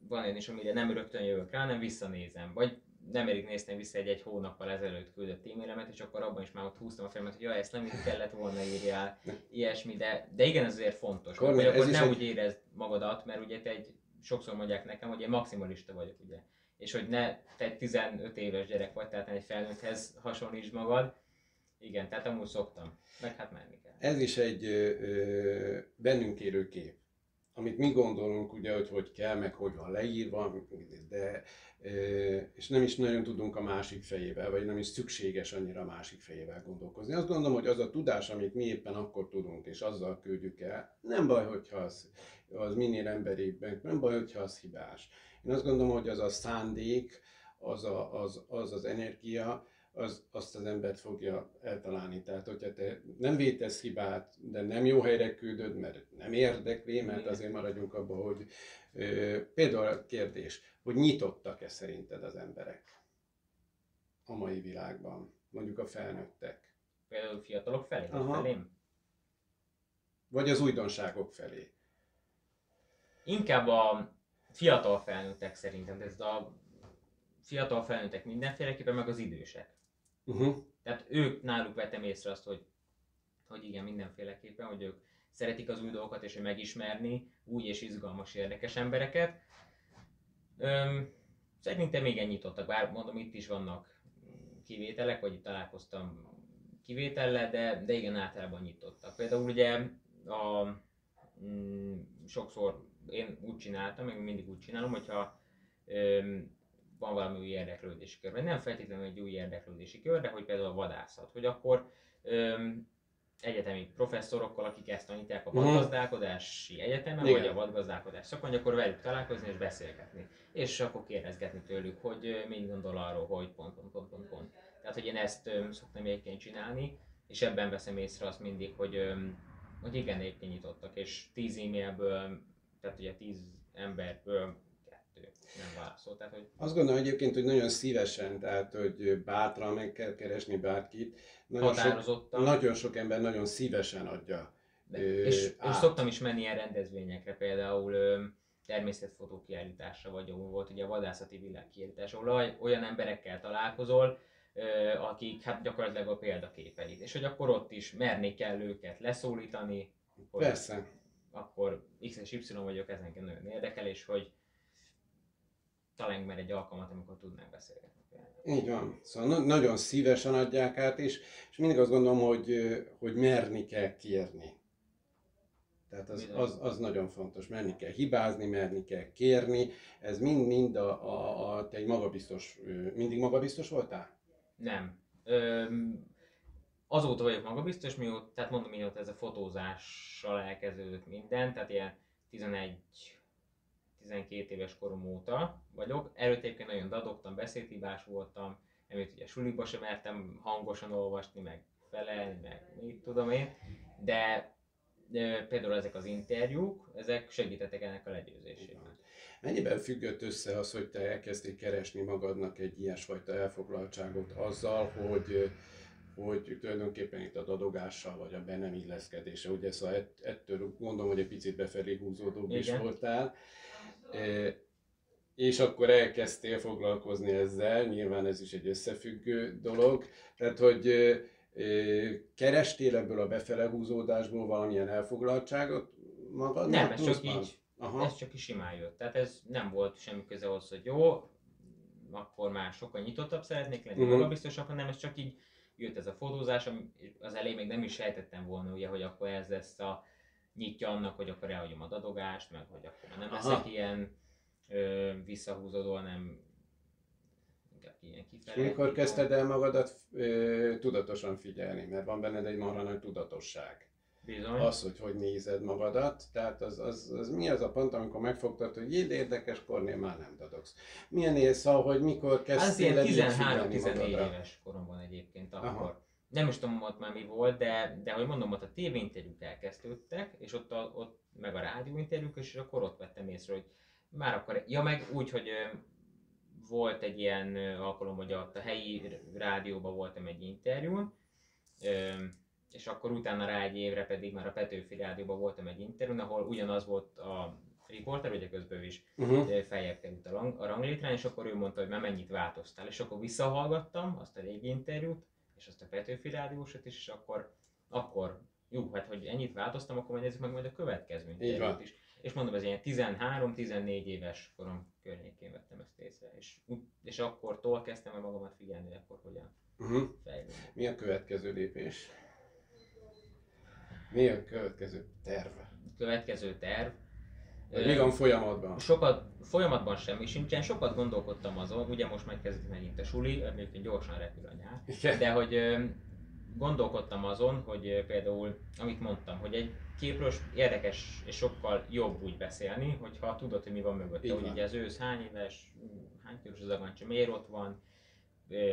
van olyan is, amire nem rögtön jövök rá, nem visszanézem, vagy nem elég néztem vissza egy, egy hónappal ezelőtt küldött e-mailemet, és akkor abban is már ott húztam a fejemet, hogy jaj, ezt nem így kellett volna írjál, ilyesmi, de, de igen, ez azért fontos, Kornél, hogy akkor ne egy... úgy érezd magadat, mert ugye te egy, sokszor mondják nekem, hogy én maximalista vagyok, ugye és hogy ne te egy 15 éves gyerek vagy, tehát egy felnőtthez hasonlítsd magad. Igen, tehát amúgy szoktam, meg hát menni kell. Ez is egy ö, ö, bennünk élő kép, amit mi gondolunk, ugye, hogy hogy kell, meg hogy van leírva, de és nem is nagyon tudunk a másik fejével, vagy nem is szükséges annyira a másik fejével gondolkozni. Azt gondolom, hogy az a tudás, amit mi éppen akkor tudunk, és azzal küldjük el, nem baj, hogyha az, az minél emberibb, nem baj, hogyha az hibás én azt gondolom, hogy az a szándék, az a, az, az, az energia, az, azt az embert fogja eltalálni. Tehát, hogyha te nem vétesz hibát, de nem jó helyre küldöd, mert nem érdekli, mert azért maradjunk abban, hogy ö, például a kérdés, hogy nyitottak-e szerinted az emberek? a mai világban, mondjuk a felnőttek? Például fiatalok felé, vagy felém? Vagy az újdonságok felé? Inkább a fiatal felnőttek szerintem, ez a fiatal felnőttek mindenféleképpen, meg az idősek. Uh-huh. Tehát ők náluk vettem észre azt, hogy, hogy igen, mindenféleképpen, hogy ők szeretik az új dolgokat, és hogy megismerni új és izgalmas, érdekes embereket. Öm, szerintem még nyitottak, bár mondom, itt is vannak kivételek, vagy itt találkoztam kivétellel, de, de igen, általában nyitottak. Például ugye a, mm, sokszor én úgy csináltam, meg mindig úgy csinálom, hogyha öm, van valami új érdeklődési kör, vagy nem feltétlenül egy új érdeklődési kör, de hogy például a vadászat, hogy akkor öm, egyetemi professzorokkal, akik ezt tanítják a mhm. vadgazdálkodási egyetemen, Igen. vagy a vadgazdálkodás szakon, akkor velük találkozni és beszélgetni. És akkor kérdezgetni tőlük, hogy mit gondol arról, hogy pont, pont, pont, pont, pont. Tehát, hogy én ezt öm, szoktam egyébként csinálni, és ebben veszem észre azt mindig, hogy, öm, hogy igen, egyébként nyitottak, és 10 e-mailből, tehát ugye 10 emberből nem válaszol. Tehát, hogy... Azt gondolom egyébként, hogy nagyon szívesen, tehát hogy bátran meg kell keresni bárkit. Nagyon sok, nagyon sok ember nagyon szívesen adja. De, ö, és, és szoktam is menni ilyen rendezvényekre, például ö, természetfotó kiállításra, vagy ahol volt ugye a vadászati világkiállítás, ahol olyan emberekkel találkozol, ö, akik hát gyakorlatilag a példaképeid. És hogy akkor ott is merni kell őket leszólítani. Hogy Persze. Akkor X és Y vagyok, ez engem nagyon érdekel, és hogy találjunk már egy alkalmat, amikor tudnánk beszélgetni. Így van. Szóval na- nagyon szívesen adják át, és, és mindig azt gondolom, hogy, hogy merni kell kérni. Tehát az, az, az nagyon fontos, merni kell hibázni, merni kell kérni. Ez mind-mind a, a, a, te egy magabiztos, mindig magabiztos voltál? Nem. Öm, azóta vagyok magabiztos, mióta, tehát mondom, mióta ez a fotózással elkezdődött minden, tehát ilyen 11 12 éves korom óta vagyok. Előtt egyébként nagyon dadogtam, beszédhibás voltam, amit ugye suliba sem mertem hangosan olvasni, meg felelni, meg mit tudom én, de, de például ezek az interjúk, ezek segítettek ennek a legyőzésében. Mennyiben függött össze az, hogy te elkezdtél keresni magadnak egy ilyesfajta elfoglaltságot azzal, hogy hogy tulajdonképpen itt a dadogással vagy a be nem illeszkedése, ugye szóval ettől gondolom, hogy egy picit befelé húzódóbb Igen. is voltál és akkor elkezdtél foglalkozni ezzel, nyilván ez is egy összefüggő dolog, tehát hogy kerestél ebből a befele húzódásból valamilyen elfoglaltságot magad? Nem, ez csak így, Aha. ez csak is simán jött. Tehát ez nem volt semmi köze ahhoz, hogy jó, akkor már sokkal nyitottabb szeretnék lenni, uh-huh. magabiztosabb, hanem ez csak így jött ez a fotózás, az elején még nem is sejtettem volna, ugye, hogy akkor ez lesz a nyitja annak, hogy akkor elhagyom a dadogást, meg hogy akkor nem Aha. leszek ilyen ö, visszahúzódó, hanem inkább ilyen kifelé. És mikor kezdted el magadat ö, tudatosan figyelni, mert van benned egy marha nagy tudatosság. Bizony. Az, hogy hogy nézed magadat, tehát az, az, az mi az a pont, amikor megfogtad, hogy jé, érdekes kornél már nem dadogsz. Milyen élsz, hogy mikor kezdtél Az ilyen 13-14 éves koromban egyébként akkor. Aha nem is tudom ott már mi volt, de, de hogy mondom, ott a tévéinterjúk elkezdődtek, és ott, a, ott meg a rádióinterjúk, és akkor ott vettem észre, hogy már akkor, ja meg úgy, hogy volt egy ilyen alkalom, hogy ott a helyi rádióban voltam egy interjún, és akkor utána rá egy évre pedig már a Petőfi rádióban voltam egy interjún, ahol ugyanaz volt a riporter, ugye közben is uh-huh. feljebb került a, a ranglétrán, és akkor ő mondta, hogy már mennyit változtál, és akkor visszahallgattam azt a régi interjút, és azt a Petőfi rádiósat is, és akkor, akkor jó, hát hogy ennyit változtam, akkor majd nézzük meg majd a következő interjút is. És mondom, ez ilyen 13-14 éves korom környékén vettem ezt észre, és, és akkor kezdtem el magamat figyelni, hogy akkor hogyan uh-huh. Mi a következő lépés? Mi a következő terv? Következő terv? Mi van folyamatban? Sokat, folyamatban semmi sincsen, sokat gondolkodtam azon, ugye most megkezdődik megint a suli, egyébként gyorsan repül a nyár, de hogy gondolkodtam azon, hogy például, amit mondtam, hogy egy képről érdekes és sokkal jobb úgy beszélni, hogyha tudod, hogy mi van mögötte, hogy ugye az ősz hány éves, hány kilós az agancsa, miért ott van,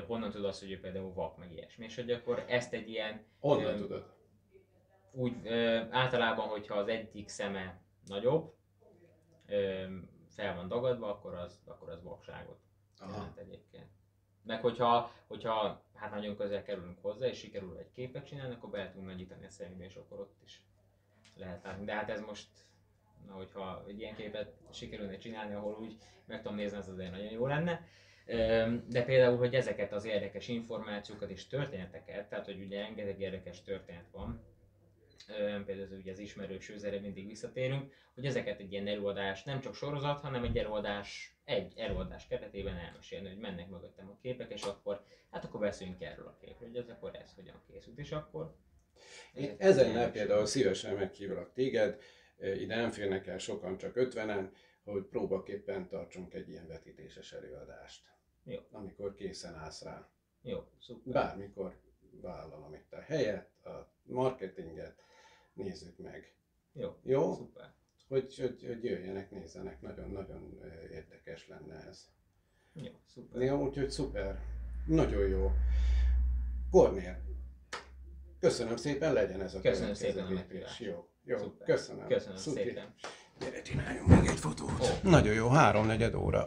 honnan tudod azt, hogy ő például vak, meg ilyesmi, és hogy akkor ezt egy ilyen... Honnan tudod? Úgy általában, hogyha az egyik szeme nagyobb, fel van dagadva, akkor az, akkor az vakságot jelent egyébként. Meg hogyha, hogyha hát nagyon közel kerülünk hozzá, és sikerül egy képet csinálni, akkor be tudunk nagyítani a személybe, és akkor ott is lehet látni. De hát ez most, na, hogyha egy ilyen képet sikerülne csinálni, ahol úgy meg tudom nézni, az azért nagyon jó lenne. De például, hogy ezeket az érdekes információkat és történeteket, tehát hogy ugye rengeteg érdekes történet van, például az, ugye az ismerős mindig visszatérünk, hogy ezeket egy ilyen előadás, nem csak sorozat, hanem egy előadás, egy előadás keretében elmesélni, hogy mennek mögöttem a képek, és akkor, hát akkor beszéljünk erről a képről, hogy ez akkor ez hogyan készült, és akkor... Én ezennel például szívesen meghívlak téged, ide nem férnek el sokan, csak ötvenen, hogy próbaképpen tartsunk egy ilyen vetítéses előadást. Jó. Amikor készen állsz rá. Jó, szuper. Bármikor vállalom itt a helyet, a marketinget, nézzük meg. Jó, Jó? szuper. Hogy, hogy, hogy jöjjenek, nézzenek, nagyon-nagyon érdekes lenne ez. Jó, szuper. Jó, úgyhogy szuper. Nagyon jó. Kornél, köszönöm szépen, legyen ez a Köszönöm szépen a lépés. Jó, jó, Szuper. köszönöm. Köszönöm Szuti. szépen. Gyere, csináljunk még egy fotót. Ó. Nagyon jó, háromnegyed óra.